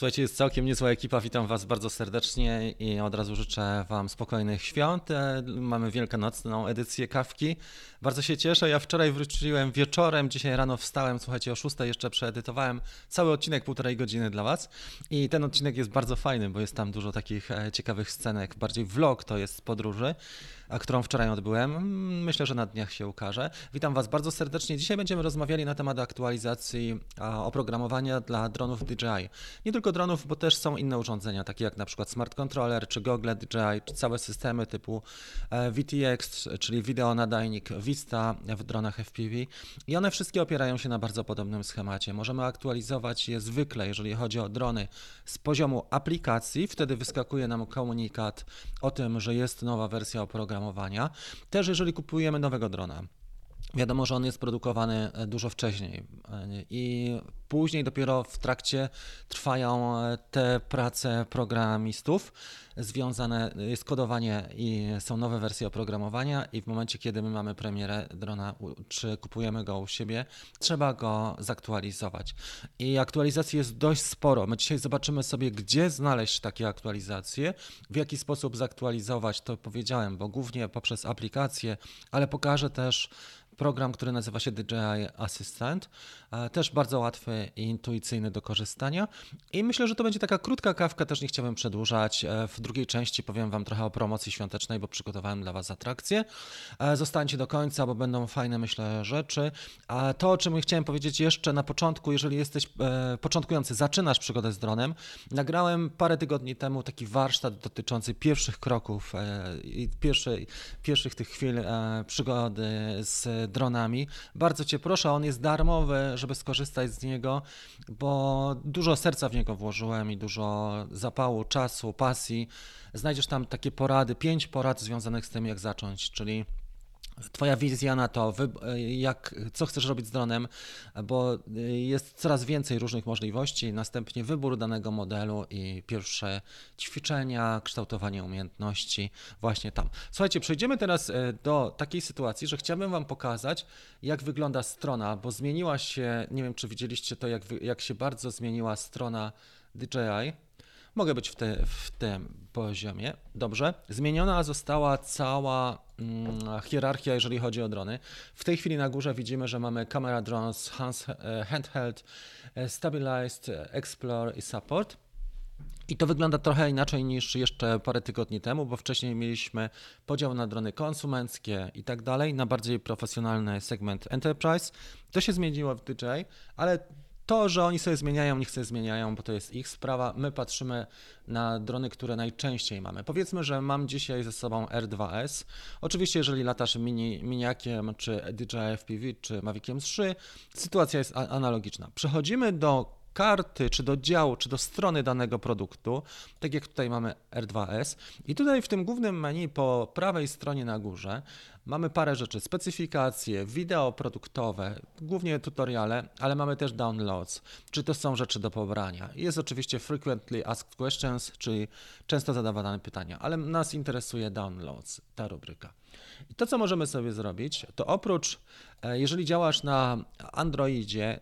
Słuchajcie, jest całkiem niezła ekipa. Witam Was bardzo serdecznie i od razu życzę Wam spokojnych świąt. E, Mamy wielkanocną edycję kawki. Bardzo się cieszę. Ja wczoraj wróciłem wieczorem, dzisiaj rano wstałem, słuchajcie, o 6 jeszcze przeedytowałem cały odcinek półtorej godziny dla Was. I ten odcinek jest bardzo fajny, bo jest tam dużo takich e, ciekawych scenek. Bardziej vlog to jest z podróży, a którą wczoraj odbyłem. Myślę, że na dniach się ukaże. Witam Was bardzo serdecznie. Dzisiaj będziemy rozmawiali na temat aktualizacji oprogramowania dla dronów DJI. Nie tylko dronów, bo też są inne urządzenia, takie jak na przykład Smart Controller, czy gogle DJI, czy całe systemy typu e, VTX, czyli wideo nadajnik Vista w dronach FPV. I one wszystkie opierają się na bardzo podobnym schemacie. Możemy aktualizować je zwykle, jeżeli chodzi o drony, z poziomu aplikacji. Wtedy wyskakuje nam komunikat o tym, że jest nowa wersja oprogramowania. Też jeżeli kupujemy nowego drona. Wiadomo, że on jest produkowany e, dużo wcześniej e, i później dopiero w trakcie trwają e, te prace programistów związane, jest kodowanie i są nowe wersje oprogramowania i w momencie, kiedy my mamy premierę drona, czy kupujemy go u siebie, trzeba go zaktualizować. I aktualizacji jest dość sporo. My dzisiaj zobaczymy sobie, gdzie znaleźć takie aktualizacje, w jaki sposób zaktualizować, to powiedziałem, bo głównie poprzez aplikacje, ale pokażę też program, który nazywa się DJI Assistant. E, Też bardzo łatwy i intuicyjny do korzystania. I myślę, że to będzie taka krótka kawka, też nie chciałbym przedłużać. E, W drugiej części powiem Wam trochę o promocji świątecznej, bo przygotowałem dla Was atrakcje. E, Zostańcie do końca, bo będą fajne, myślę, rzeczy. A to, o czym chciałem powiedzieć jeszcze na początku, jeżeli jesteś początkujący, zaczynasz przygodę z dronem, nagrałem parę tygodni temu taki warsztat dotyczący pierwszych kroków i pierwszej, pierwszych tych chwil przygody z dronami. Bardzo Cię proszę, on jest darmowy, żeby skorzystać z niego, bo dużo serca w niego włożyłem i dużo zapału, czasu, pasji. Znajdziesz tam takie porady, pięć porad związanych z tym, jak zacząć, czyli Twoja wizja na to, wy, jak, co chcesz robić z dronem, bo jest coraz więcej różnych możliwości, następnie wybór danego modelu i pierwsze ćwiczenia, kształtowanie umiejętności właśnie tam. Słuchajcie, przejdziemy teraz e, do takiej sytuacji, że chciałbym Wam pokazać, jak wygląda strona, bo zmieniła się, nie wiem czy widzieliście to, jak, jak się bardzo zmieniła strona DJI. Mogę być w, te, w tym poziomie. Dobrze. Zmieniona została cała mm, hierarchia, jeżeli chodzi o drony. W tej chwili na górze widzimy, że mamy Camera Drones, Hans, e, Handheld, e, Stabilized, e, Explore i Support. I to wygląda trochę inaczej niż jeszcze parę tygodni temu, bo wcześniej mieliśmy podział na drony konsumenckie i tak dalej, na bardziej profesjonalny segment Enterprise. To się zmieniło w DJI, ale to, że oni sobie zmieniają, niech sobie zmieniają, bo to jest ich sprawa. My patrzymy na drony, które najczęściej mamy. Powiedzmy, że mam dzisiaj ze sobą R2S. Oczywiście, jeżeli latasz mini, miniakiem, czy DJI FPV, czy Maviciem 3, sytuacja jest analogiczna. Przechodzimy do karty, czy do działu, czy do strony danego produktu, tak jak tutaj mamy R2S. I tutaj w tym głównym menu po prawej stronie na górze mamy parę rzeczy, specyfikacje, wideo produktowe, głównie tutoriale, ale mamy też downloads, czy to są rzeczy do pobrania. Jest oczywiście frequently asked questions, czyli często zadawane pytania, ale nas interesuje downloads, ta rubryka. I to, co możemy sobie zrobić, to oprócz, e, jeżeli działasz na Androidzie,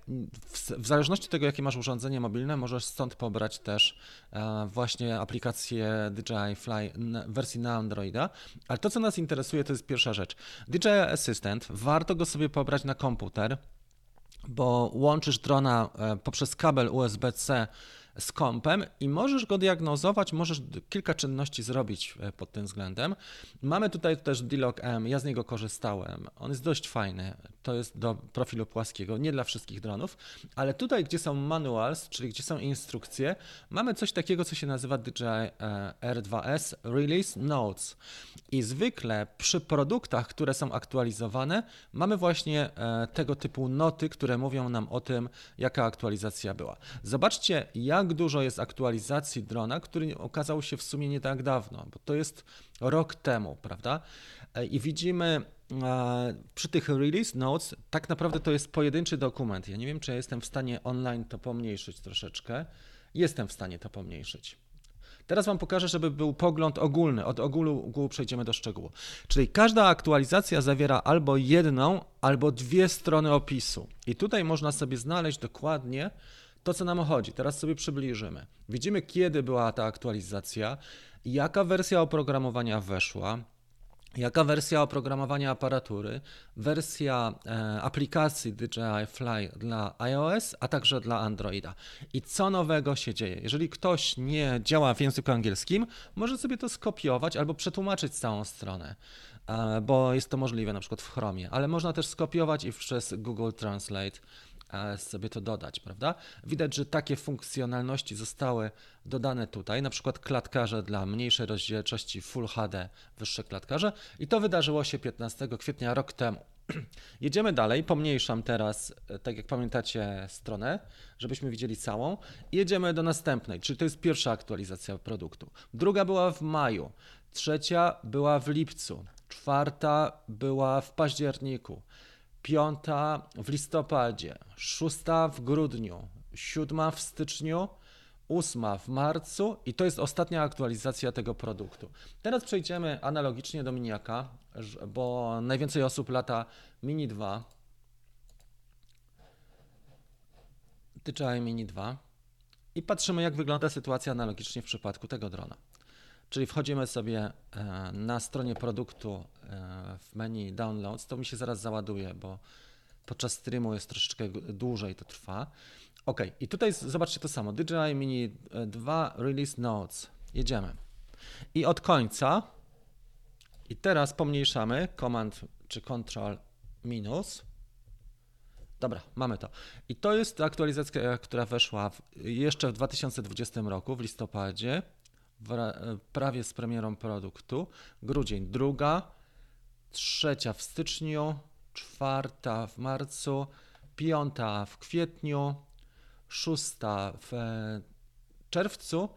w, zależności od tego, jakie masz urządzenie mobilne, możesz stąd pobrać też e, właśnie aplikację DJI Fly w wersji na Androida. Ale to, co nas interesuje, to jest pierwsza rzecz. DJI Assistant, warto go sobie pobrać na komputer, bo łączysz drona e, poprzez kabel USB-C z kompem i możesz go diagnozować, możesz kilka czynności zrobić e, pod tym względem. Mamy tutaj też D-Log M, ja z niego korzystałem. On jest dość fajny. To jest do profilu płaskiego, nie dla wszystkich dronów, ale tutaj, gdzie są manuals, czyli gdzie są instrukcje, mamy coś takiego, co się nazywa DJI e, R2S Release Notes. I zwykle przy produktach, które są aktualizowane, mamy właśnie e, tego typu noty, które mówią nam o tym, jaka aktualizacja była. Zobaczcie, jak dużo jest aktualizacji drona, który okazał się w sumie nie tak dawno, bo to jest rok temu, prawda? E, I widzimy e, przy tych release notes, tak naprawdę to jest pojedynczy dokument. Ja nie wiem, czy ja jestem w stanie online to pomniejszyć troszeczkę. Jestem w stanie to pomniejszyć. Teraz Wam pokażę, żeby był pogląd ogólny. Od ogółu przejdziemy do szczegółu. Czyli każda aktualizacja zawiera albo jedną, albo dwie strony opisu. I tutaj można sobie znaleźć dokładnie, To, co nam chodzi, teraz sobie przybliżymy. Widzimy, kiedy była ta aktualizacja, jaka wersja oprogramowania weszła, jaka wersja oprogramowania aparatury, wersja e, aplikacji DJI Fly dla iOS, a także dla Androida. I co nowego się dzieje? Jeżeli ktoś nie działa w języku angielskim, może sobie to skopiować albo przetłumaczyć całą stronę, e, bo jest to możliwe na przykład w Chromie, ale można też skopiować i przez Google Translate sobie to dodać, prawda? Widać, że takie funkcjonalności zostały dodane tutaj, na przykład klatkarze dla mniejszej rozdzielczości Full HD, wyższe klatkarze i to wydarzyło się 15 kwietnia rok temu. Jedziemy dalej, pomniejszam teraz, e, tak jak pamiętacie, stronę, żebyśmy widzieli całą. Jedziemy do następnej, czyli to jest pierwsza aktualizacja produktu. Druga była w maju, trzecia była w lipcu, czwarta była w październiku, piąta w listopadzie, szósta w grudniu, siódma w styczniu, ósma w marcu i to jest ostatnia aktualizacja tego produktu. Teraz przejdziemy analogicznie do miniaka, bo najwięcej osób lata Mini 2. DJI Mini 2 i patrzymy jak wygląda sytuacja analogicznie w przypadku tego drona. Czyli wchodzimy sobie e, na stronie produktu e, w menu Downloads. To mi się zaraz załaduje, bo podczas streamu jest troszeczkę dłużej to trwa. Ok, i tutaj zobaczcie to samo. DJI Mini 2 e, Release Notes. Jedziemy. I od końca. I teraz pomniejszamy. Command czy Control minus. Dobra, mamy to. I to jest aktualizacja, która weszła w, jeszcze w 2020 roku, w listopadzie prawie z premierą produktu. Grudzień druga, trzecia w styczniu, czwarta w marcu, piąta w kwietniu, szósta w e, czerwcu,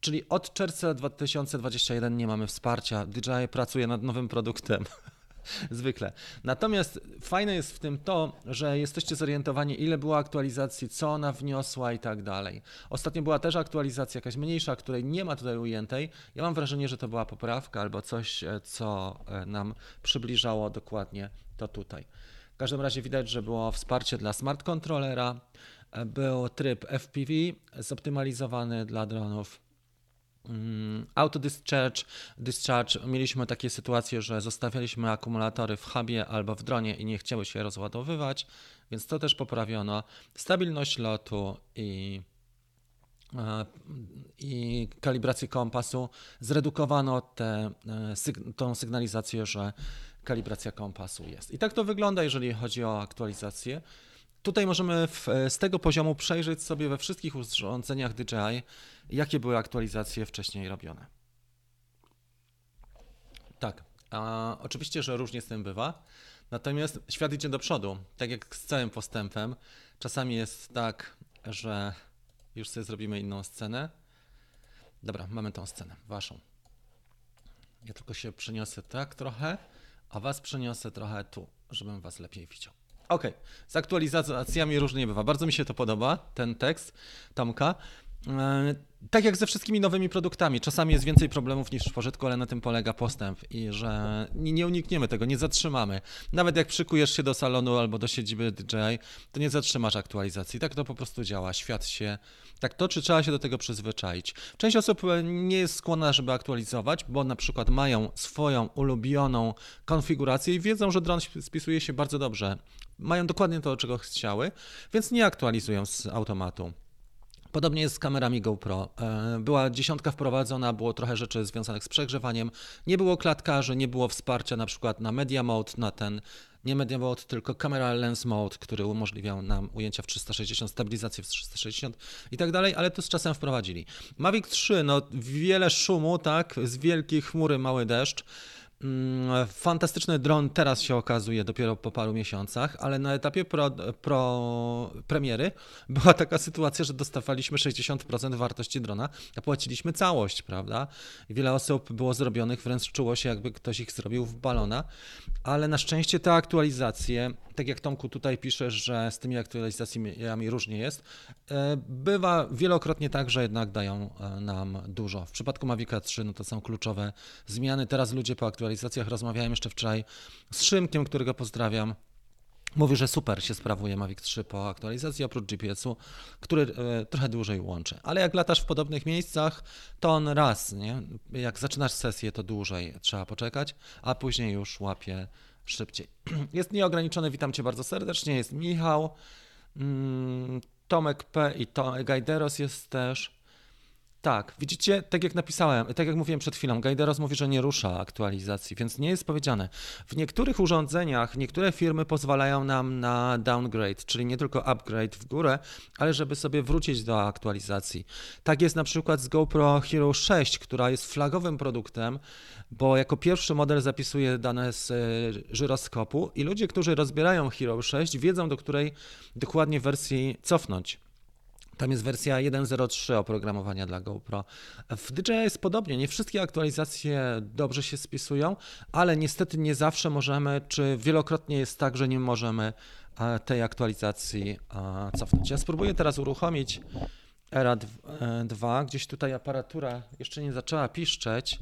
czyli od czerwca 2021 nie mamy wsparcia. DJI pracuje nad nowym produktem. Zwykle. Natomiast fajne jest w tym to, że jesteście zorientowani, ile było aktualizacji, co ona wniosła i tak dalej. Ostatnio była też aktualizacja jakaś mniejsza, której nie ma tutaj ujętej. Ja mam wrażenie, że to była poprawka albo coś, e, co e, nam przybliżało dokładnie to tutaj. W każdym razie widać, że było wsparcie dla smart controllera, e, był tryb FPV zoptymalizowany dla dronów auto discharge, discharge, mieliśmy takie sytuacje, że zostawialiśmy akumulatory w hubie albo w dronie i nie chciały się rozładowywać, więc to też poprawiono. Stabilność lotu i, e, i kalibrację kompasu. Zredukowano tę e, tą sygnalizację, że kalibracja kompasu jest. I tak to wygląda, jeżeli chodzi o aktualizację. Tutaj możemy w, z tego poziomu przejrzeć sobie we wszystkich urządzeniach DJI, jakie były aktualizacje wcześniej robione. Tak, a oczywiście, że różnie z tym bywa, natomiast świat idzie do przodu, tak jak z całym postępem. Czasami jest tak, że już sobie zrobimy inną scenę. Dobra, mamy tą scenę, waszą. Ja tylko się przeniosę tak trochę, a was przeniosę trochę tu, żebym was lepiej widział. Ok, z aktualizacjami różnie bywa. Bardzo mi się to podoba, ten tekst Tomka. E, tak jak ze wszystkimi nowymi produktami, czasami jest więcej problemów niż w pożytku, ale na tym polega postęp i że nie unikniemy tego, nie zatrzymamy. Nawet jak przykujesz się do salonu albo do siedziby DJI, to nie zatrzymasz aktualizacji. Tak to po prostu działa. Świat się tak toczy, trzeba się do tego przyzwyczaić. Część osób nie jest skłonna, żeby aktualizować, bo na przykład mają swoją ulubioną konfigurację i wiedzą, że dron spisuje się bardzo dobrze. Mają dokładnie to, czego chciały, więc nie aktualizują z automatu. Podobnie jest z kamerami GoPro. E, była dziesiątka wprowadzona, było trochę rzeczy związanych z przegrzewaniem. Nie było klatkarzy, nie było wsparcia na przykład na Media Mode, na ten nie Media Mode, tylko Camera Lens Mode, który umożliwiał nam ujęcia w 360, stabilizację w 360 i tak dalej, ale to z czasem wprowadzili. Mavic 3, no wiele szumu, tak, z wielkiej chmury mały deszcz. Mm, fantastyczny dron teraz się okazuje dopiero po paru miesiącach, ale na etapie pro, pro premiery była taka sytuacja, że dostawaliśmy 60% wartości drona, a płaciliśmy całość, prawda? Wiele osób było zrobionych, wręcz czuło się, jakby ktoś ich zrobił w balona, ale na szczęście te aktualizacje, tak jak Tomku tutaj piszesz, że z tymi aktualizacjami różnie jest, e, bywa wielokrotnie tak, że jednak dają e, nam dużo. W przypadku Mavica 3 no to są kluczowe zmiany. Teraz ludzie po aktualizacjach rozmawiałem jeszcze wczoraj z Szymkiem, którego pozdrawiam. Mówi, że super się sprawuje Mavic 3 po aktualizacji, oprócz GPS-u, który e, trochę dłużej łączy. Ale jak latasz w podobnych miejscach, to on raz, nie? Jak zaczynasz sesję, to dłużej trzeba poczekać, a później już łapie szybciej. Jest nieograniczony, witam Cię bardzo serdecznie, jest Michał, mm, Tomek P i to, Gajderos jest też. Tak, widzicie, tak jak napisałem, tak jak mówiłem przed chwilą, Gajderos mówi, że nie rusza aktualizacji, więc nie jest powiedziane. W niektórych urządzeniach niektóre firmy pozwalają nam na downgrade, czyli nie tylko upgrade w górę, ale żeby sobie wrócić do aktualizacji. Tak jest na przykład z GoPro Hero 6, która jest flagowym produktem, bo jako pierwszy model zapisuje dane z e, żyroskopu i ludzie, którzy rozbierają Hero 6 wiedzą, do której dokładnie wersji cofnąć. Tam jest wersja 1.03 oprogramowania dla GoPro. W DJI jest podobnie, nie wszystkie aktualizacje dobrze się spisują, ale niestety nie zawsze możemy, czy wielokrotnie jest tak, że nie możemy e, tej aktualizacji e, cofnąć. Ja spróbuję teraz uruchomić ERA 2, e, gdzieś tutaj aparatura jeszcze nie zaczęła piszczeć,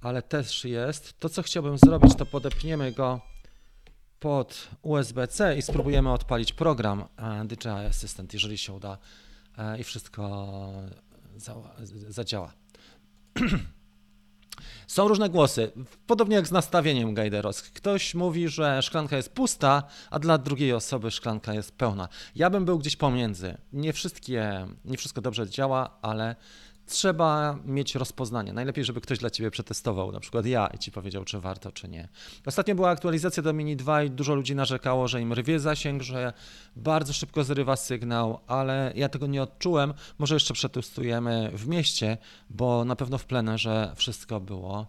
ale też jest. To, co chciałbym zrobić, to podepniemy go pod USB-C i spróbujemy odpalić program DJI Assistant, jeżeli się uda i wszystko zadziała. Są różne głosy, podobnie jak z nastawieniem Gajderos. Ktoś mówi, że szklanka jest pusta, a dla drugiej osoby szklanka jest pełna. Ja bym był gdzieś pomiędzy. Nie wszystkie, nie wszystko dobrze działa, ale trzeba mieć rozpoznanie. Najlepiej, żeby ktoś dla ciebie przetestował, na przykład ja i ci powiedział, czy warto, czy nie. Ostatnio była aktualizacja do Mini 2 i dużo ludzi narzekało, że im rwie zasięg, że bardzo szybko zrywa sygnał, ale ja tego nie odczułem. Może jeszcze przetestujemy w mieście, bo na pewno w plenerze wszystko było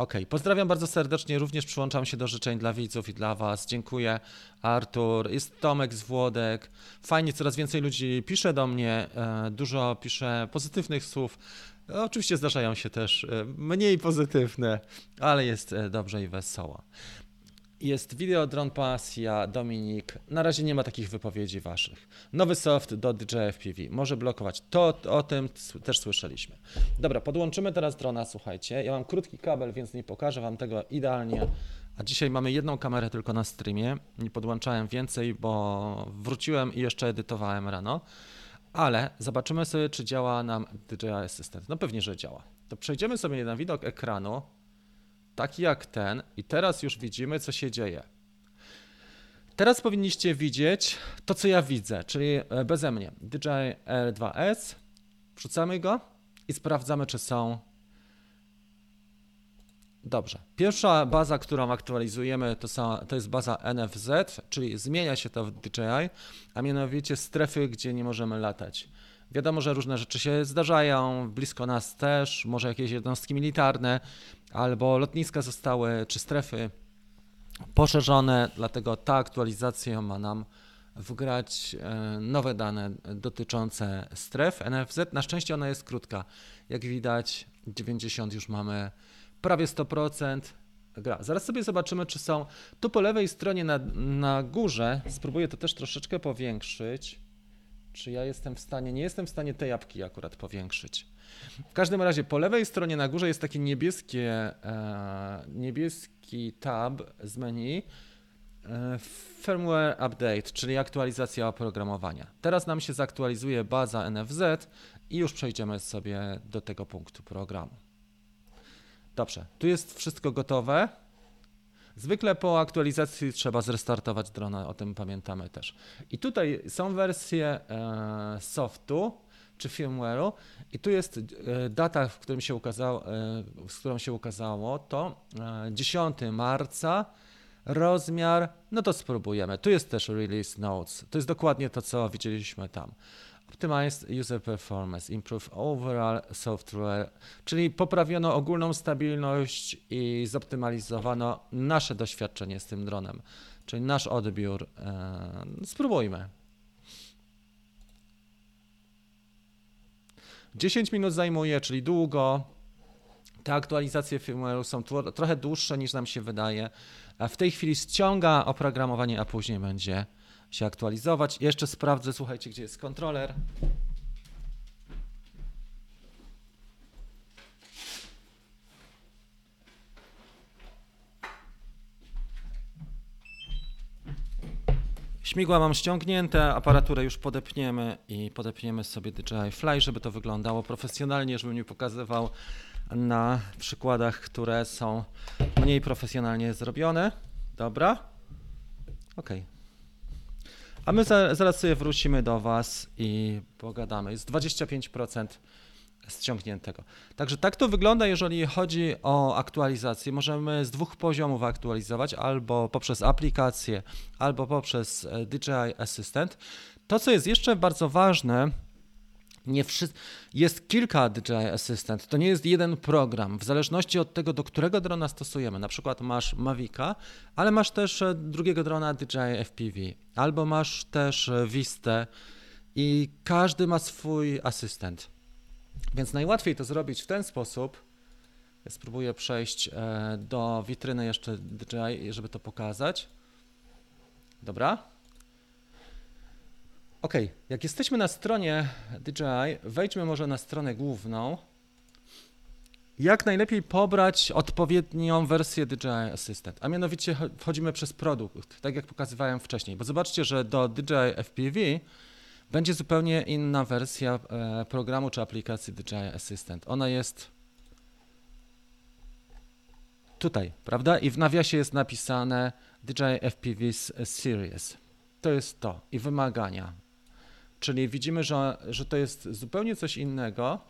OK, pozdrawiam bardzo serdecznie, również przyłączam się do życzeń dla widzów i dla Was. Dziękuję, Artur, jest Tomek z Włodek. Fajnie, coraz więcej ludzi pisze do mnie, e, dużo pisze pozytywnych słów. Oczywiście zdarzają się też e, mniej pozytywne, ale jest e, dobrze i wesoło. Jest wideo Drone Pasja, Dominik. Na razie nie ma takich wypowiedzi waszych. Nowy soft do DJI FPV może blokować. To o tym też słyszeliśmy. Dobra, podłączymy teraz drona, słuchajcie. Ja mam krótki kabel, więc nie pokażę wam tego idealnie. A dzisiaj mamy jedną kamerę tylko na streamie. Nie podłączałem więcej, bo wróciłem i jeszcze edytowałem rano. Ale zobaczymy sobie, czy działa nam DJI Assistant. No pewnie, że działa. To przejdziemy sobie na widok ekranu taki jak ten, i teraz już widzimy, co się dzieje. Teraz powinniście widzieć to, co ja widzę, czyli e, beze mnie. DJI R2S, wrzucamy go i sprawdzamy, czy są. Dobrze. Pierwsza baza, którą aktualizujemy, to, są, to jest baza NFZ, czyli zmienia się to w DJI, a mianowicie strefy, gdzie nie możemy latać. Wiadomo, że różne rzeczy się zdarzają, blisko nas też, może jakieś jednostki militarne, albo lotniska zostały, czy strefy poszerzone, dlatego ta aktualizacja ma nam wgrać e, nowe dane dotyczące stref NFZ. Na szczęście ona jest krótka. Jak widać, 90 już mamy prawie 100%. Gra. Zaraz sobie zobaczymy, czy są. Tu po lewej stronie na, na górze, spróbuję to też troszeczkę powiększyć. Czy ja jestem w stanie, nie jestem w stanie tej apki akurat powiększyć. W każdym razie po lewej stronie na górze jest taki niebieskie, e, niebieski tab z menu e, Firmware Update, czyli aktualizacja oprogramowania. Teraz nam się zaktualizuje baza NFZ i już przejdziemy sobie do tego punktu programu. Dobrze, tu jest wszystko gotowe. Zwykle po aktualizacji trzeba zrestartować drona, o tym pamiętamy też. I tutaj są wersje e, softu czy firmware'u i tu jest e, data, w którym się ukazało, e, z którą się ukazało, to 10 marca, rozmiar, no to spróbujemy. Tu jest też release notes. To jest dokładnie to, co widzieliśmy tam. Optimize User Performance, Improve Overall Software, czyli poprawiono ogólną stabilność i zoptymalizowano nasze doświadczenie z tym dronem, czyli nasz odbiór. E, spróbujmy. 10 minut zajmuje, czyli długo. Te aktualizacje firmware'u są trochę dłuższe niż nam się wydaje. W tej chwili ściąga oprogramowanie, a później będzie się aktualizować. Jeszcze sprawdzę, słuchajcie, gdzie jest kontroler. Śmigła mam ściągnięte, aparaturę już podepniemy i podepniemy sobie DJI Fly, żeby to wyglądało profesjonalnie, żebym nie pokazywał na przykładach, które są mniej profesjonalnie zrobione. Dobra? Ok. A my za, zaraz sobie wrócimy do Was i pogadamy. Jest 25% ściągniętego. Także tak to wygląda, jeżeli chodzi o aktualizację. Możemy z dwóch poziomów aktualizować, albo poprzez aplikację, albo poprzez e, DJI Assistant. To, co jest jeszcze bardzo ważne, nie. Jest kilka DJI Assistant, to nie jest jeden program, w zależności od tego, do którego drona stosujemy. Na przykład masz Mavica, ale masz też e, drugiego drona DJI FPV, albo masz też e, Vistę i każdy ma swój asystent. Więc najłatwiej to zrobić w ten sposób. Ja spróbuję przejść e, do witryny jeszcze DJI, żeby to pokazać. Dobra. Ok, jak jesteśmy na stronie DJI, wejdźmy może na stronę główną. Jak najlepiej pobrać odpowiednią wersję DJI Assistant, a mianowicie wchodzimy przez produkt, tak jak pokazywałem wcześniej, bo zobaczcie, że do DJI FPV będzie zupełnie inna wersja e, programu czy aplikacji DJI Assistant. Ona jest tutaj, prawda? I w nawiasie jest napisane DJI FPV Series. To jest to i wymagania. Czyli widzimy, że, że to jest zupełnie coś innego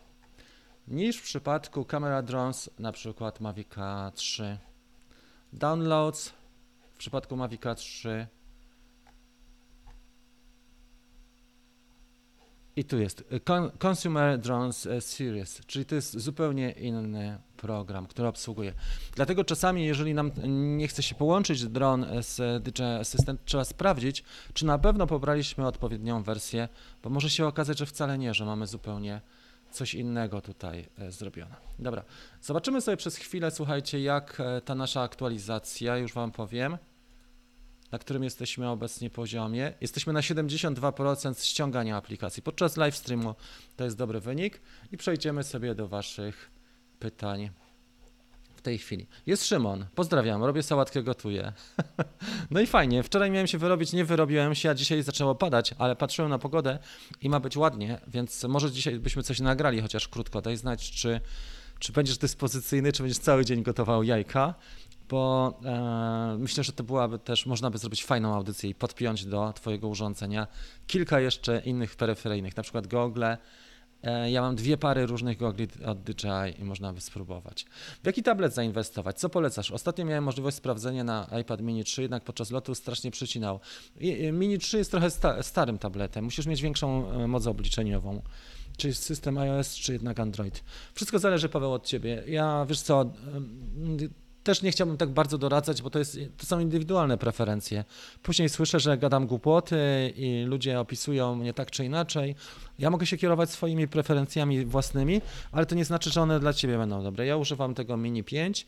niż w przypadku Camera Drones, na przykład Mavica 3. Downloads w przypadku Mavica 3 I tu jest Consumer Drones e, Series, czyli to jest zupełnie inny program, który obsługuje. Dlatego czasami, jeżeli nam nie chce się połączyć dron z DJI Assistant, trzeba sprawdzić, czy na pewno pobraliśmy odpowiednią wersję, bo może się okazać, że wcale nie, że mamy zupełnie coś innego tutaj e, zrobione. Dobra, zobaczymy sobie przez chwilę, słuchajcie, jak e, ta nasza aktualizacja, już Wam powiem, na którym jesteśmy obecnie poziomie. Jesteśmy na 72% ściągania aplikacji. Podczas live streamu to jest dobry wynik i przejdziemy sobie do Waszych pytań w tej chwili. Jest Szymon, pozdrawiam, robię sałatkę, gotuję. no i fajnie, wczoraj miałem się wyrobić, nie wyrobiłem się, a dzisiaj zaczęło padać, ale patrzyłem na pogodę i ma być ładnie, więc może dzisiaj byśmy coś nagrali, chociaż krótko. Daj znać, czy, czy będziesz dyspozycyjny, czy będziesz cały dzień gotował jajka bo e, myślę, że to byłaby też, można by zrobić fajną audycję i podpiąć do Twojego urządzenia kilka jeszcze innych peryferyjnych, na przykład gogle. E, ja mam dwie pary różnych gogli od DJI i można by spróbować. W jaki tablet zainwestować? Co polecasz? Ostatnio miałem możliwość sprawdzenia na iPad mini 3, jednak podczas lotu strasznie przycinał. Mini 3 jest trochę sta starym tabletem, musisz mieć większą e, moc obliczeniową czy system iOS, czy jednak Android. Wszystko zależy, Paweł, od ciebie. Ja, wiesz co, też nie chciałbym tak bardzo doradzać, bo to, jest, to są indywidualne preferencje. Później słyszę, że gadam głupoty i ludzie opisują mnie tak czy inaczej. Ja mogę się kierować swoimi preferencjami własnymi, ale to nie znaczy, że one dla ciebie będą dobre. Ja używam tego Mini 5,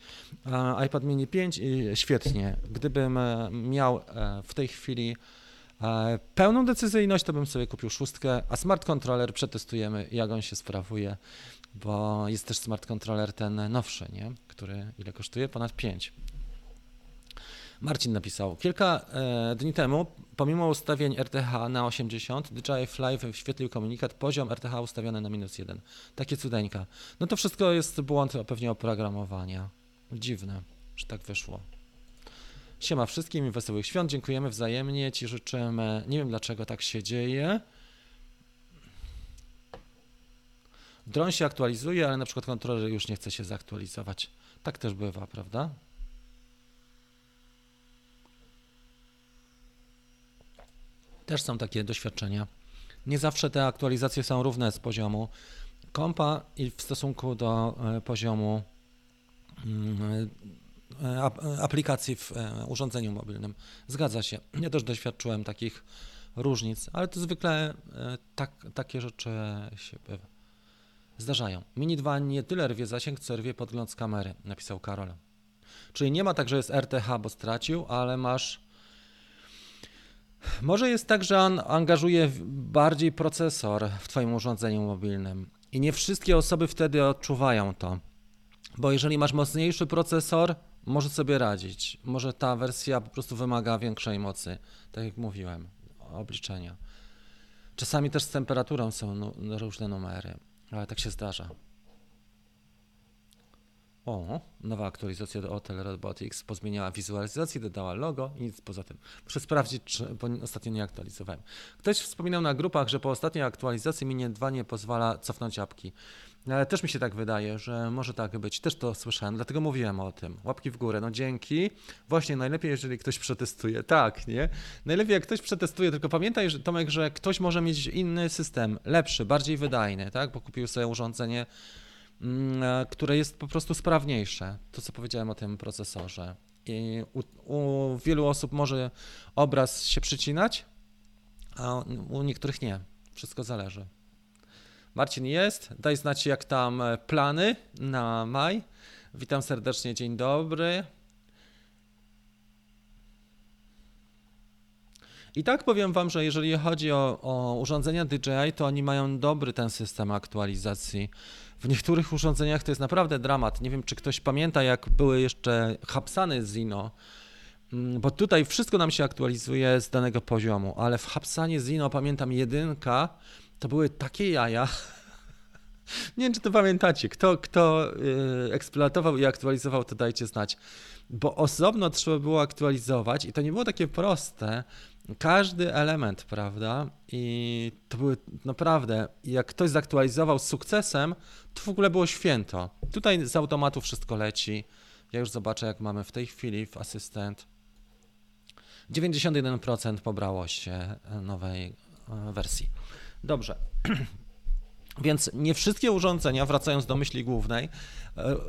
iPad Mini 5 i świetnie. Gdybym e, miał e, w tej chwili pełną decyzyjność, to bym sobie kupił szóstkę, a smart controller przetestujemy, jak on się sprawuje bo jest też smart controller ten nowszy, nie? który ile kosztuje? Ponad 5. Marcin napisał, kilka e, dni temu, pomimo ustawień RTH na 80, DJI Fly wyświetlił komunikat, poziom RTH ustawiony na minus 1. Takie cudeńka. No to wszystko jest błąd pewnie oprogramowania. Dziwne, że tak wyszło. Siema wszystkim i wesołych świąt, dziękujemy wzajemnie, Ci życzymy, nie wiem dlaczego tak się dzieje, Dron się aktualizuje, ale na przykład kontroler już nie chce się zaktualizować. Tak też bywa, prawda? Też są takie doświadczenia. Nie zawsze te aktualizacje są równe z poziomu kompa i w stosunku do e, poziomu mm, aplikacji w e, urządzeniu mobilnym. Zgadza się. Ja też doświadczyłem takich różnic, ale to zwykle tak, takie rzeczy się zdarzają. Mini 2 nie tyle rwie zasięg, co rwie podgląd z kamery, napisał Karol. Czyli nie ma tak, że jest RTH, bo stracił, ale masz. Może jest tak, że on angażuje bardziej procesor w Twoim urządzeniu mobilnym i nie wszystkie osoby wtedy odczuwają to. Bo jeżeli masz mocniejszy procesor, może sobie radzić. Może ta wersja po prostu wymaga większej mocy, tak jak mówiłem. obliczenia. Czasami też z temperaturą są różne numery, ale tak się zdarza. O, nowa aktualizacja do Hotel Robotics pozmieniała wizualizację, dodała logo i nic poza tym. Muszę sprawdzić, czy, bo ostatnio nie aktualizowałem. Ktoś wspominał na grupach, że po ostatniej aktualizacji Mini 2 nie pozwala cofnąć apki. Ale też mi się tak wydaje, że może tak być. Też to słyszałem, dlatego mówiłem o tym. Łapki w górę, no dzięki. Właśnie najlepiej, jeżeli ktoś przetestuje. Tak, nie? Najlepiej jak ktoś przetestuje, tylko pamiętaj, że, Tomek, że ktoś może mieć inny system, lepszy, bardziej wydajny, tak? Bo kupił sobie urządzenie Mm, e, które jest po prostu sprawniejsze. To, co powiedziałem o tym procesorze. I u, u wielu osób może obraz się przycinać, a u niektórych nie. Wszystko zależy. Marcin jest. Daj znać, jak tam e, plany na maj. Witam serdecznie, dzień dobry. I tak powiem Wam, że jeżeli chodzi o, o urządzenia DJI, to oni mają dobry ten system aktualizacji. W niektórych urządzeniach to jest naprawdę dramat. Nie wiem, czy ktoś pamięta, jak były jeszcze Hapsany Zino, mm, bo tutaj wszystko nam się aktualizuje z danego poziomu, ale w Hapsanie Zino pamiętam jedynka, to były takie jaja. Nie wiem, czy to pamiętacie. Kto, kto yy, eksploatował i aktualizował, to dajcie znać. Bo osobno trzeba było aktualizować i to nie było takie proste, każdy element, prawda? I to były naprawdę, jak ktoś zaktualizował z sukcesem, to w ogóle było święto. Tutaj z automatu wszystko leci. Ja już zobaczę, jak mamy w tej chwili w asystent. 91% pobrało się nowej e, wersji. Dobrze. Więc nie wszystkie urządzenia, wracając do myśli głównej,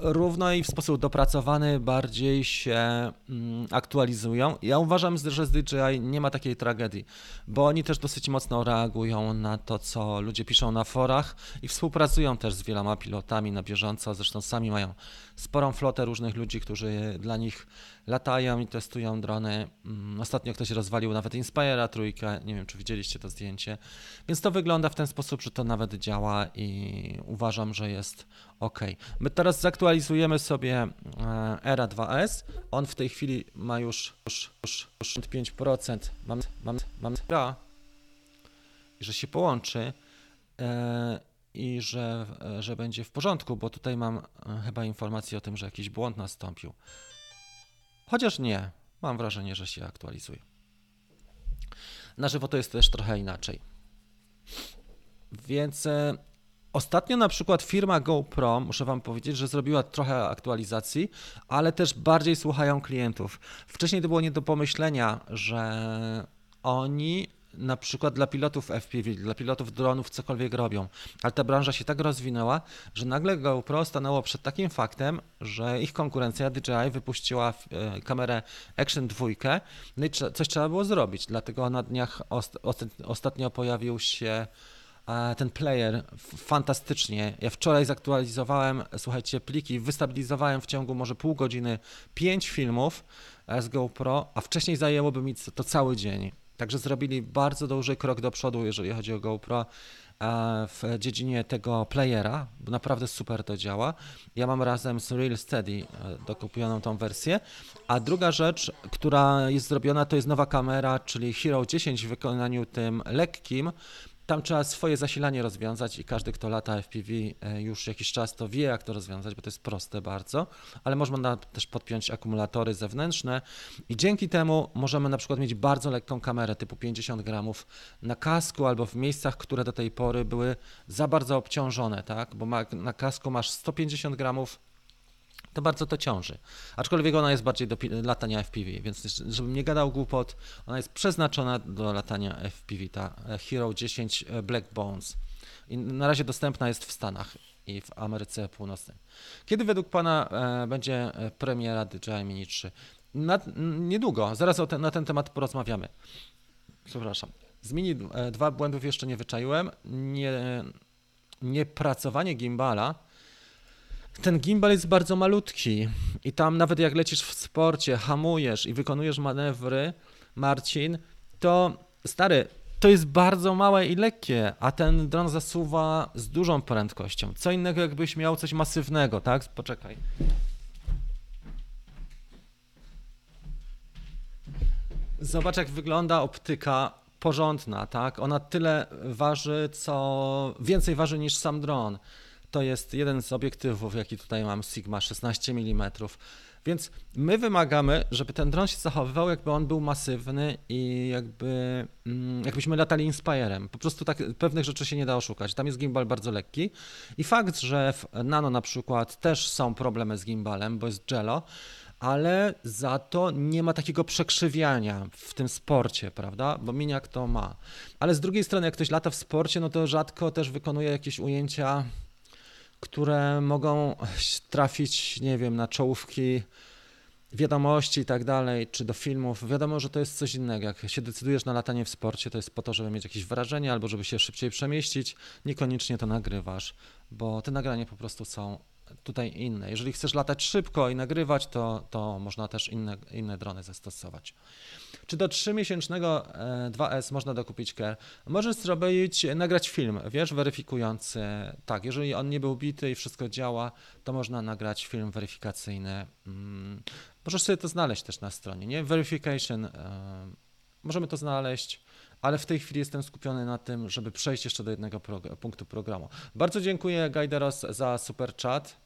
równo i w sposób dopracowany bardziej się mm, aktualizują. Ja uważam, że z DJI nie ma takiej tragedii, bo oni też dosyć mocno reagują na to, co ludzie piszą na forach i współpracują też z wieloma pilotami na bieżąco. Zresztą sami mają sporą flotę różnych ludzi, którzy dla nich latają i testują drony. Mm, ostatnio ktoś rozwalił nawet Inspire'a trójkę, nie wiem czy widzieliście to zdjęcie. Więc to wygląda w ten sposób, że to nawet działa i uważam, że jest ok. My teraz zaktualizujemy sobie e, Era 2S. On w tej chwili ma już, już, już, już 5%. Mam, mam, mam, i że się połączy e, i że, że będzie w porządku, bo tutaj mam e, chyba informację o tym, że jakiś błąd nastąpił. Chociaż nie, mam wrażenie, że się aktualizuje. Na żywo to jest też trochę inaczej. Więc Ostatnio na przykład firma GoPro, muszę Wam powiedzieć, że zrobiła trochę aktualizacji, ale też bardziej słuchają klientów. Wcześniej to było nie do pomyślenia, że oni na przykład dla pilotów FPV, dla pilotów dronów cokolwiek robią, ale ta branża się tak rozwinęła, że nagle GoPro stanęło przed takim faktem, że ich konkurencja DJI wypuściła e, kamerę Action 2, no i coś trzeba było zrobić, dlatego na dniach ostatnio pojawił się ten player fantastycznie. Ja wczoraj zaktualizowałem, słuchajcie, pliki, wystabilizowałem w ciągu może pół godziny pięć filmów z GoPro, a wcześniej zajęłoby mi to cały dzień. Także zrobili bardzo duży krok do przodu, jeżeli chodzi o GoPro w dziedzinie tego playera, bo naprawdę super to działa. Ja mam razem z Real Steady e, dokupioną tą wersję. A druga rzecz, która jest zrobiona, to jest nowa kamera, czyli Hero 10 w wykonaniu tym lekkim, tam trzeba swoje zasilanie rozwiązać i każdy, kto lata FPV e, już jakiś czas, to wie, jak to rozwiązać, bo to jest proste bardzo, ale można też podpiąć akumulatory zewnętrzne i dzięki temu możemy na przykład mieć bardzo lekką kamerę typu 50 gramów na kasku albo w miejscach, które do tej pory były za bardzo obciążone, tak? Bo na kasku masz 150 gramów to bardzo to ciąży. Aczkolwiek ona jest bardziej do latania FPV, więc żebym nie gadał głupot, ona jest przeznaczona do latania FPV, ta e, Hero 10 e, Black Bones. I na razie dostępna jest w Stanach i w Ameryce Północnej. Kiedy według Pana e, będzie premiera DJI Mini 3? Na, niedługo, zaraz na ten temat porozmawiamy. Przepraszam. Z Mini 2 błędów jeszcze nie wyczaiłem. Nie, nie pracowanie gimbala ten gimbal jest bardzo malutki i tam nawet jak lecisz w sporcie, hamujesz i wykonujesz manewry, Marcin, to stary, to jest bardzo małe i lekkie, a ten dron zasuwa z dużą prędkością. Co innego jakbyś miał coś masywnego, tak? Poczekaj. Zobacz jak wygląda optyka porządna, tak? Ona tyle waży, co więcej waży niż sam dron. To jest jeden z obiektywów, jaki tutaj mam, Sigma 16 mm. Więc my wymagamy, żeby ten dron się zachowywał, jakby on był masywny i jakby mm, jakbyśmy latali Inspirem. Po prostu tak, pewnych rzeczy się nie da oszukać. Tam jest gimbal bardzo lekki i fakt, że w Nano na przykład też są problemy z gimbalem, bo jest Jello, ale za to nie ma takiego przekrzywiania w tym sporcie, prawda? Bo miniak to ma. Ale z drugiej strony, jak ktoś lata w sporcie, no to rzadko też wykonuje jakieś ujęcia które mogą trafić, nie wiem, na czołówki wiadomości i tak dalej, czy do filmów. Wiadomo, że to jest coś innego. Jak się decydujesz na latanie w sporcie, to jest po to, żeby mieć jakieś wrażenie albo żeby się szybciej przemieścić. Niekoniecznie to nagrywasz, bo te nagrania po prostu są tutaj inne. Jeżeli chcesz latać szybko i nagrywać, to, to można też inne, inne drony zastosować. Czy do 3-miesięcznego 2S e, można dokupić Care? Możesz zrobić, nagrać film, wiesz, weryfikujący. Tak, jeżeli on nie był bity i wszystko działa, to można nagrać film weryfikacyjny. Mm, możesz sobie to znaleźć też na stronie, nie? Verification, e, możemy to znaleźć ale w tej chwili jestem skupiony na tym, żeby przejść jeszcze do jednego punktu programu. Bardzo dziękuję Gajderos za super chat.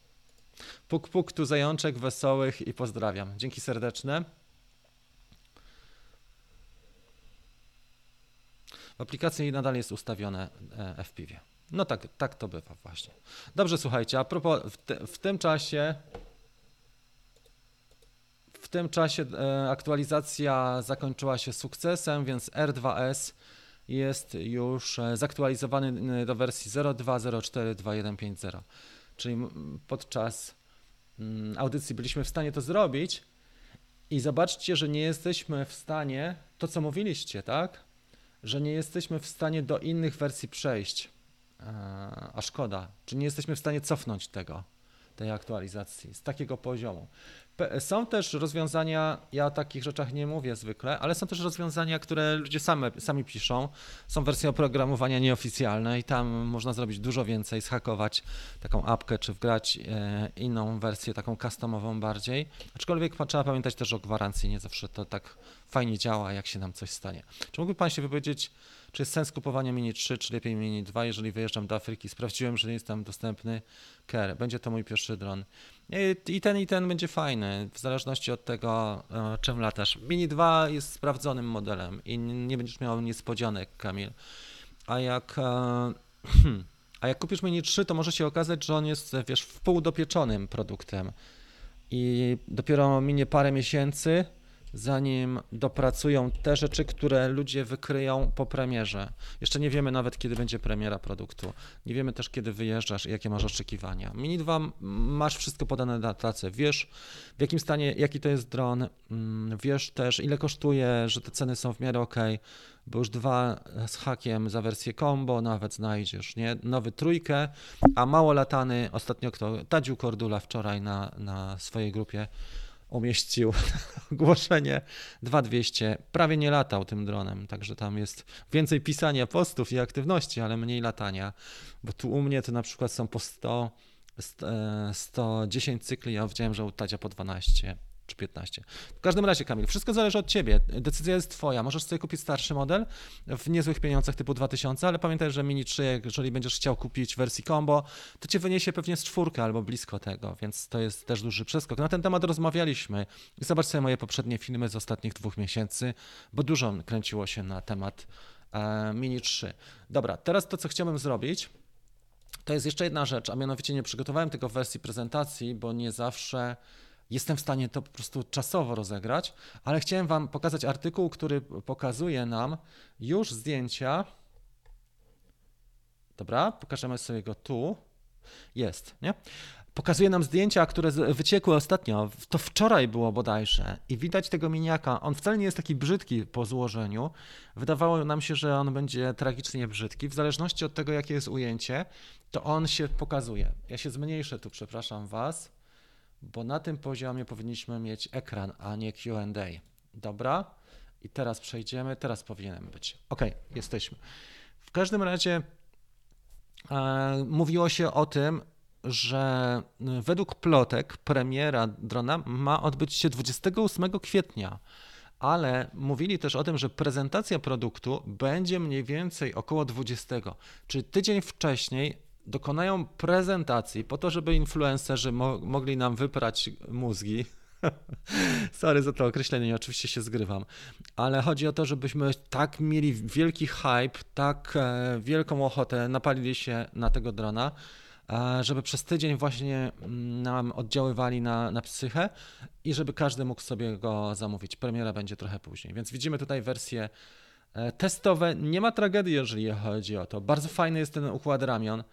Puk puk tu zajączek wesołych i pozdrawiam. Dzięki serdeczne. W aplikacji nadal jest ustawione e, FPV. No tak, tak to bywa właśnie. Dobrze, słuchajcie, a propos, w, te, w tym czasie w tym czasie e, aktualizacja zakończyła się sukcesem, więc R2S jest już e, zaktualizowany do wersji 02042150. Czyli podczas mm, audycji byliśmy w stanie to zrobić i zobaczcie, że nie jesteśmy w stanie, to co mówiliście, tak? Że nie jesteśmy w stanie do innych wersji przejść. E, a szkoda, czy nie jesteśmy w stanie cofnąć tego, tej aktualizacji z takiego poziomu. Są też rozwiązania, ja o takich rzeczach nie mówię zwykle, ale są też rozwiązania, które ludzie same, sami piszą. Są wersje oprogramowania nieoficjalne i tam można zrobić dużo więcej, zhakować taką apkę, czy wgrać e, inną wersję, taką customową bardziej. Aczkolwiek trzeba pamiętać też o gwarancji, nie zawsze to tak fajnie działa, jak się nam coś stanie. Czy mógłby Pan się wypowiedzieć, czy jest sens kupowania Mini 3, czy lepiej Mini 2, jeżeli wyjeżdżam do Afryki? Sprawdziłem, że jest tam dostępny Care. Będzie to mój pierwszy dron. I ten, i ten będzie fajny, w zależności od tego, e, czym latasz. Mini 2 jest sprawdzonym modelem i nie będziesz miał niespodzianek, Kamil. A jak, e, a jak kupisz Mini 3, to może się okazać, że on jest, wiesz, w pół dopieczonym produktem. I dopiero minie parę miesięcy, zanim dopracują te rzeczy, które ludzie wykryją po premierze. Jeszcze nie wiemy nawet, kiedy będzie premiera produktu. Nie wiemy też, kiedy wyjeżdżasz i jakie masz oczekiwania. Mini 2 masz wszystko podane na tacy. Wiesz, w jakim stanie, jaki to jest dron, mm, wiesz też, ile kosztuje, że te ceny są w miarę ok, bo już dwa z hakiem za wersję combo nawet znajdziesz, nie? Nowy trójkę, a mało latany, ostatnio kto, Tadziu Kordula wczoraj na, na swojej grupie umieścił ogłoszenie 2200. Prawie nie latał tym dronem, także tam jest więcej pisania postów i aktywności, ale mniej latania, bo tu u mnie to na przykład są po 100, 110 cykli, ja widziałem, że u po 12 czy 15. W każdym razie, Kamil, wszystko zależy od ciebie. Decyzja jest twoja. Możesz sobie kupić starszy model w niezłych pieniądzach typu 2000, ale pamiętaj, że Mini 3, jeżeli będziesz chciał kupić wersji combo, to cię wyniesie pewnie z czwórkę albo blisko tego, więc to jest też duży przeskok. Na ten temat rozmawialiśmy zobacz sobie moje poprzednie filmy z ostatnich dwóch miesięcy, bo dużo kręciło się na temat e, Mini 3. Dobra, teraz to, co chciałbym zrobić, to jest jeszcze jedna rzecz, a mianowicie nie przygotowałem tego w wersji prezentacji, bo nie zawsze jestem w stanie to po prostu czasowo rozegrać, ale chciałem Wam pokazać artykuł, który pokazuje nam już zdjęcia. Dobra, pokażemy sobie go tu. Jest, nie? Pokazuje nam zdjęcia, które wyciekły ostatnio. To wczoraj było bodajże. I widać tego miniaka. On wcale nie jest taki brzydki po złożeniu. Wydawało nam się, że on będzie tragicznie brzydki. W zależności od tego, jakie jest ujęcie, to on się pokazuje. Ja się zmniejszę tu, przepraszam Was bo na tym poziomie powinniśmy mieć ekran, a nie QA. Dobra? I teraz przejdziemy, teraz powinienem być. Ok, jesteśmy. W każdym razie e, mówiło się o tym, że według plotek premiera drona ma odbyć się 28 kwietnia, ale mówili też o tym, że prezentacja produktu będzie mniej więcej około 20, czyli tydzień wcześniej dokonają prezentacji po to, żeby influencerzy mo mogli nam wyprać mózgi. Sorry za to określenie, oczywiście się zgrywam, ale chodzi o to, żebyśmy tak mieli wielki hype, tak e, wielką ochotę, napalili się na tego drona, e, żeby przez tydzień właśnie mm, nam oddziaływali na, na psychę i żeby każdy mógł sobie go zamówić. Premiera będzie trochę później, więc widzimy tutaj wersje e, testowe. Nie ma tragedii, jeżeli chodzi o to. Bardzo fajny jest ten układ ramion.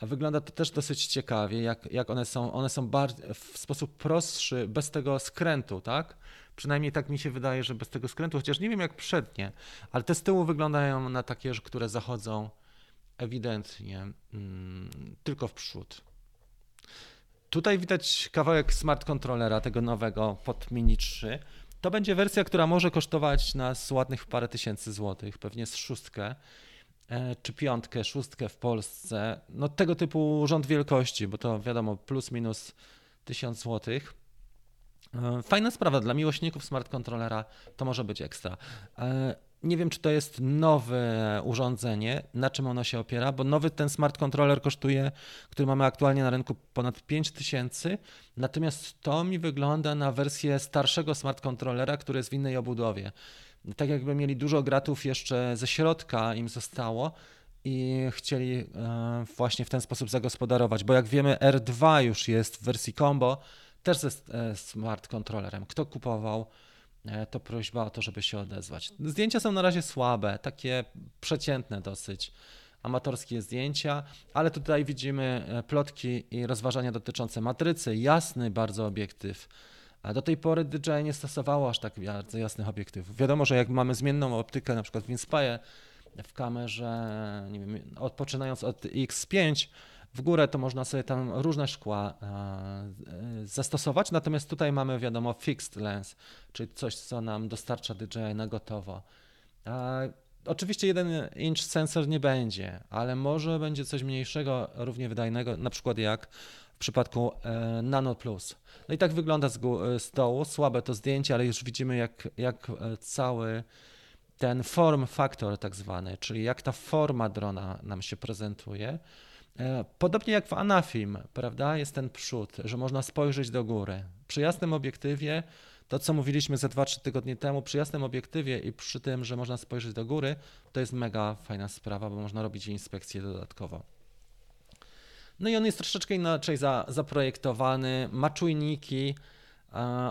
Wygląda to też dosyć ciekawie, jak, jak one są, one są bardziej, w sposób prostszy, bez tego skrętu, tak? Przynajmniej tak mi się wydaje, że bez tego skrętu, chociaż nie wiem jak przednie, ale te z tyłu wyglądają na takie, które zachodzą ewidentnie mm, tylko w przód. Tutaj widać kawałek smart controllera tego nowego pod Mini 3. To będzie wersja, która może kosztować nas ładnych parę tysięcy złotych, pewnie z szóstkę. E, czy piątkę, szóstkę w Polsce, no tego typu rząd wielkości, bo to wiadomo plus minus 1000 złotych. E, fajna sprawa dla miłośników smart controllera to może być ekstra. E, nie wiem, czy to jest nowe urządzenie, na czym ono się opiera, bo nowy ten smart controller kosztuje, który mamy aktualnie na rynku ponad 5000, natomiast to mi wygląda na wersję starszego smart controllera, który jest w innej obudowie tak jakby mieli dużo gratów jeszcze ze środka im zostało i chcieli e, właśnie w ten sposób zagospodarować, bo jak wiemy R2 już jest w wersji combo, też ze e, smart controllerem. Kto kupował, e, to prośba o to, żeby się odezwać. Zdjęcia są na razie słabe, takie przeciętne dosyć amatorskie zdjęcia, ale tutaj widzimy plotki i rozważania dotyczące matrycy, jasny bardzo obiektyw, a do tej pory DJI nie stosowało aż tak bardzo jasnych obiektywów. Wiadomo, że jak mamy zmienną optykę, na przykład w Inspire, w kamerze, nie wiem, odpoczynając od X5 w górę, to można sobie tam różne szkła e, zastosować, natomiast tutaj mamy, wiadomo, fixed lens, czyli coś, co nam dostarcza DJI na gotowo. Oczywiście jeden inch sensor nie będzie, ale może będzie coś mniejszego, równie wydajnego, na przykład jak w przypadku e, Nano Plus. No i tak wygląda z, e, z dołu, słabe to zdjęcie, ale już widzimy jak, jak e, cały ten form factor tak zwany, czyli jak ta forma drona nam się prezentuje. Podobnie jak w Anafim, prawda, jest ten przód, że można spojrzeć do góry. Przy jasnym obiektywie, to co mówiliśmy ze 2-3 tygodnie temu, przy jasnym obiektywie i przy tym, że można spojrzeć do góry, to jest mega fajna sprawa, bo można robić inspekcję dodatkowo. No i on jest troszeczkę inaczej za, zaprojektowany, ma czujniki,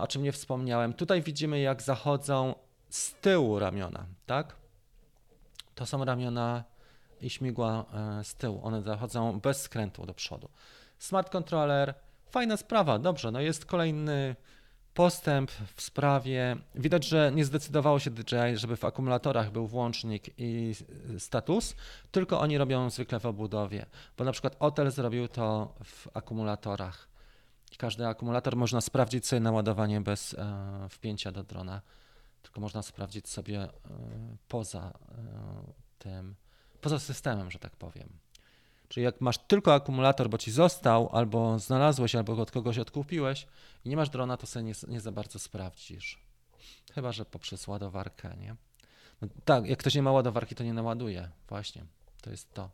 o czym nie wspomniałem. Tutaj widzimy, jak zachodzą z tyłu ramiona, tak? To są ramiona i śmigła e, z tyłu. One zachodzą bez skrętu do przodu. Smart controller, fajna sprawa, dobrze, no jest kolejny postęp w sprawie. Widać, że nie zdecydowało się DJI, żeby w akumulatorach był włącznik i status, tylko oni robią zwykle w obudowie, bo na przykład Otel zrobił to w akumulatorach. Każdy akumulator można sprawdzić sobie naładowanie bez e, wpięcia do drona, tylko można sprawdzić sobie e, poza e, tym, poza systemem, że tak powiem. Czyli jak masz tylko akumulator, bo ci został, albo znalazłeś, albo od kogoś odkupiłeś i nie masz drona, to sobie nie, nie za bardzo sprawdzisz. Chyba, że poprzez ładowarkę, nie? No, tak, jak ktoś nie ma ładowarki, to nie naładuje. Właśnie, to jest to.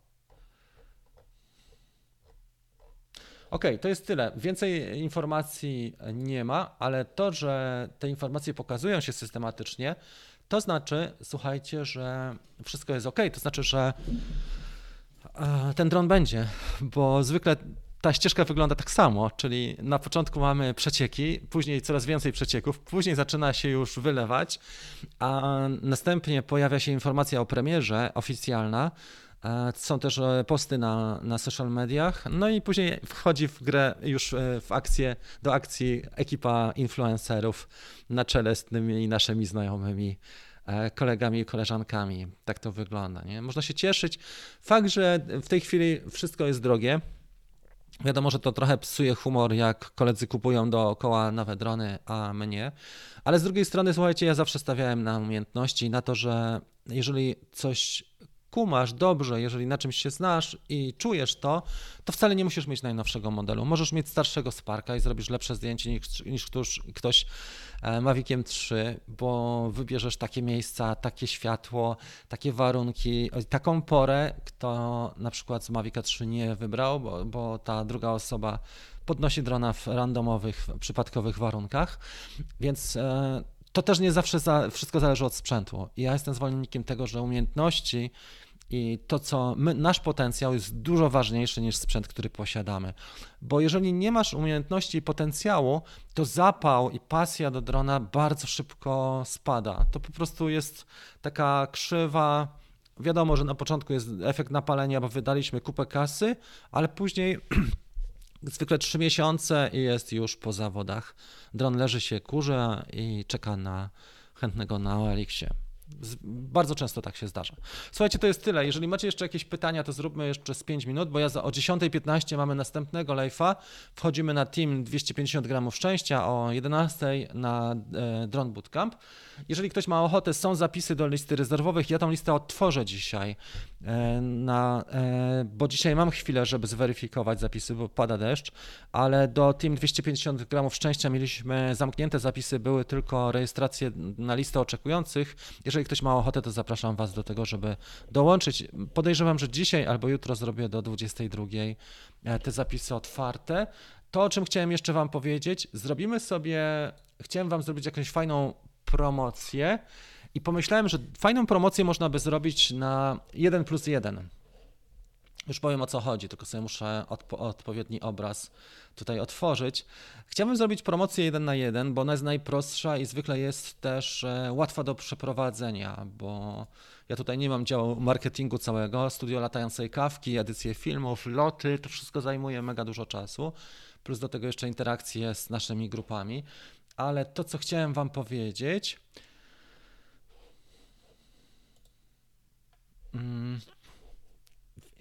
Ok, to jest tyle. Więcej informacji nie ma, ale to, że te informacje pokazują się systematycznie, to znaczy, słuchajcie, że wszystko jest ok. To znaczy, że ten dron będzie, bo zwykle ta ścieżka wygląda tak samo, czyli na początku mamy przecieki, później coraz więcej przecieków, później zaczyna się już wylewać, a następnie pojawia się informacja o premierze oficjalna. Są też e, posty na, na social mediach, no i później wchodzi w grę już e, w akcję, do akcji ekipa influencerów na czele z tymi naszymi znajomymi E, kolegami i koleżankami. Tak to wygląda. Nie? Można się cieszyć. Fakt, że w tej chwili wszystko jest drogie. Wiadomo, że to trochę psuje humor, jak koledzy kupują dookoła nowe drony, a my nie. Ale z drugiej strony, słuchajcie, ja zawsze stawiałem na umiejętności, na to, że jeżeli coś kumasz dobrze, jeżeli na czymś się znasz i czujesz to, to wcale nie musisz mieć najnowszego modelu. Możesz mieć starszego Sparka i zrobisz lepsze zdjęcie niż, niż ktoś, e, Maviciem 3, bo wybierzesz takie miejsca, takie światło, takie warunki, taką porę, kto na przykład z Mavica 3 nie wybrał, bo, bo ta druga osoba podnosi drona w randomowych, przypadkowych warunkach, więc e, to też nie zawsze za, wszystko zależy od sprzętu. I ja jestem zwolennikiem tego, że umiejętności i to, co my, nasz potencjał jest dużo ważniejszy niż sprzęt, który posiadamy. Bo jeżeli nie masz umiejętności i potencjału, to zapał i pasja do drona bardzo szybko spada. To po prostu jest taka krzywa. Wiadomo, że na początku jest efekt napalenia, bo wydaliśmy kupę kasy, ale później zwykle 3 miesiące i jest już po zawodach. Dron leży się, kurze i czeka na chętnego na OLX-ie. Bardzo często tak się zdarza. Słuchajcie, to jest tyle. Jeżeli macie jeszcze jakieś pytania, to zróbmy jeszcze z 5 minut, bo ja za, o 10.15 mamy następnego live'a. Wchodzimy na Team 250 gramów szczęścia, o 11.00 na e, Drone Bootcamp. Jeżeli ktoś ma ochotę, są zapisy do listy rezerwowych. Ja tą listę otworzę dzisiaj, e, na, e, bo dzisiaj mam chwilę, żeby zweryfikować zapisy, bo pada deszcz, ale do Team 250 gramów szczęścia mieliśmy zamknięte zapisy, były tylko rejestracje na listę oczekujących. Jeżeli ktoś ma ochotę, to zapraszam Was do tego, żeby dołączyć. Podejrzewam, że dzisiaj albo jutro zrobię do 22 e, te zapisy otwarte. To, o czym chciałem jeszcze Wam powiedzieć, zrobimy sobie, chciałem Wam zrobić jakąś fajną promocję i pomyślałem, że fajną promocję można by zrobić na 1 plus 1. Już powiem o co chodzi, tylko sobie muszę odpo odpowiedni obraz tutaj otworzyć. Chciałbym zrobić promocję 1 na 1, bo ona jest najprostsza i zwykle jest też e, łatwa do przeprowadzenia, bo ja tutaj nie mam działu marketingu całego, studio latającej kawki, edycje filmów, loty, to wszystko zajmuje mega dużo czasu, plus do tego jeszcze interakcje z naszymi grupami ale to, co chciałem Wam powiedzieć. Mm,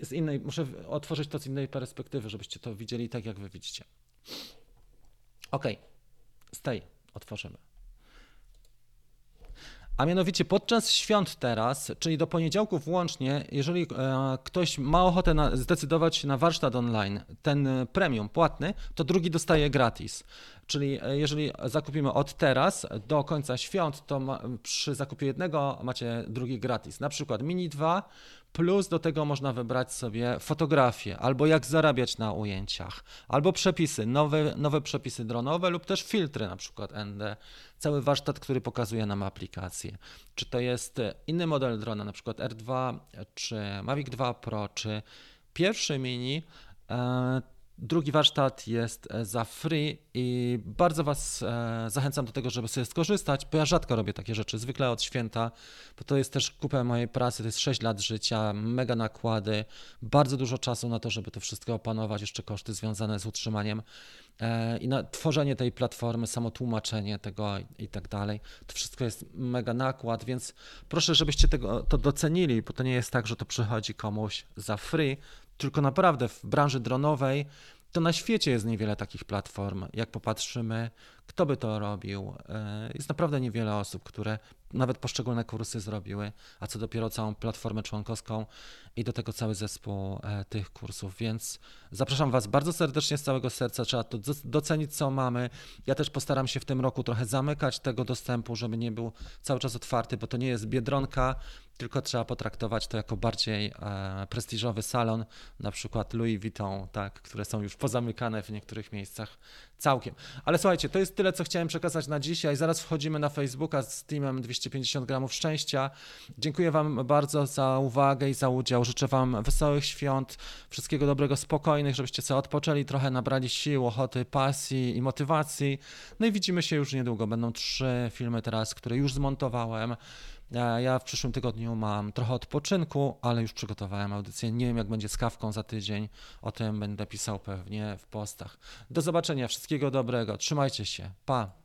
z innej, muszę otworzyć to z innej perspektywy, żebyście to widzieli tak, jak Wy widzicie. Ok, tej otworzymy. A mianowicie podczas świąt teraz, czyli do poniedziałku włącznie, jeżeli e, ktoś ma ochotę na, zdecydować się na warsztat online, ten premium płatny, to drugi dostaje gratis. Czyli e, jeżeli zakupimy od teraz do końca świąt, to ma, przy zakupie jednego macie drugi gratis. Na przykład Mini 2 plus do tego można wybrać sobie fotografię, albo jak zarabiać na ujęciach, albo przepisy, nowe, nowe przepisy dronowe lub też filtry, na przykład ND, cały warsztat, który pokazuje nam aplikację. Czy to jest inny model drona, na przykład R2, czy Mavic 2 Pro, czy pierwszy mini, e, Drugi warsztat jest e, za free i bardzo Was e, zachęcam do tego, żeby sobie skorzystać, bo ja rzadko robię takie rzeczy, zwykle od święta, bo to jest też kupę mojej pracy, to jest 6 lat życia, mega nakłady, bardzo dużo czasu na to, żeby to wszystko opanować, jeszcze koszty związane z utrzymaniem e, i na tworzenie tej platformy, samo tłumaczenie tego i tak dalej. To wszystko jest mega nakład, więc proszę, żebyście tego, to docenili, bo to nie jest tak, że to przychodzi komuś za free, tylko naprawdę w branży dronowej to na świecie jest niewiele takich platform. Jak popatrzymy, kto by to robił, e, jest naprawdę niewiele osób, które nawet poszczególne kursy zrobiły, a co dopiero całą platformę członkowską i do tego cały zespół e, tych kursów. Więc zapraszam Was bardzo serdecznie z całego serca. Trzeba to docenić, co mamy. Ja też postaram się w tym roku trochę zamykać tego dostępu, żeby nie był cały czas otwarty, bo to nie jest biedronka, tylko trzeba potraktować to jako bardziej e, prestiżowy salon, na przykład Louis Vuitton, tak, które są już pozamykane w niektórych miejscach całkiem. Ale słuchajcie, to jest tyle, co chciałem przekazać na dzisiaj. Zaraz wchodzimy na Facebooka z teamem 250 gramów szczęścia. Dziękuję Wam bardzo za uwagę i za udział. Życzę Wam wesołych świąt, wszystkiego dobrego, spokojnych, żebyście sobie odpoczęli, trochę nabrali sił, ochoty, pasji i motywacji. No i widzimy się już niedługo. Będą trzy filmy teraz, które już zmontowałem. Ja w przyszłym tygodniu mam trochę odpoczynku, ale już przygotowałem audycję. Nie wiem, jak będzie z kawką za tydzień. O tym będę pisał pewnie w postach. Do zobaczenia. Wszystkiego dobrego. Trzymajcie się. Pa.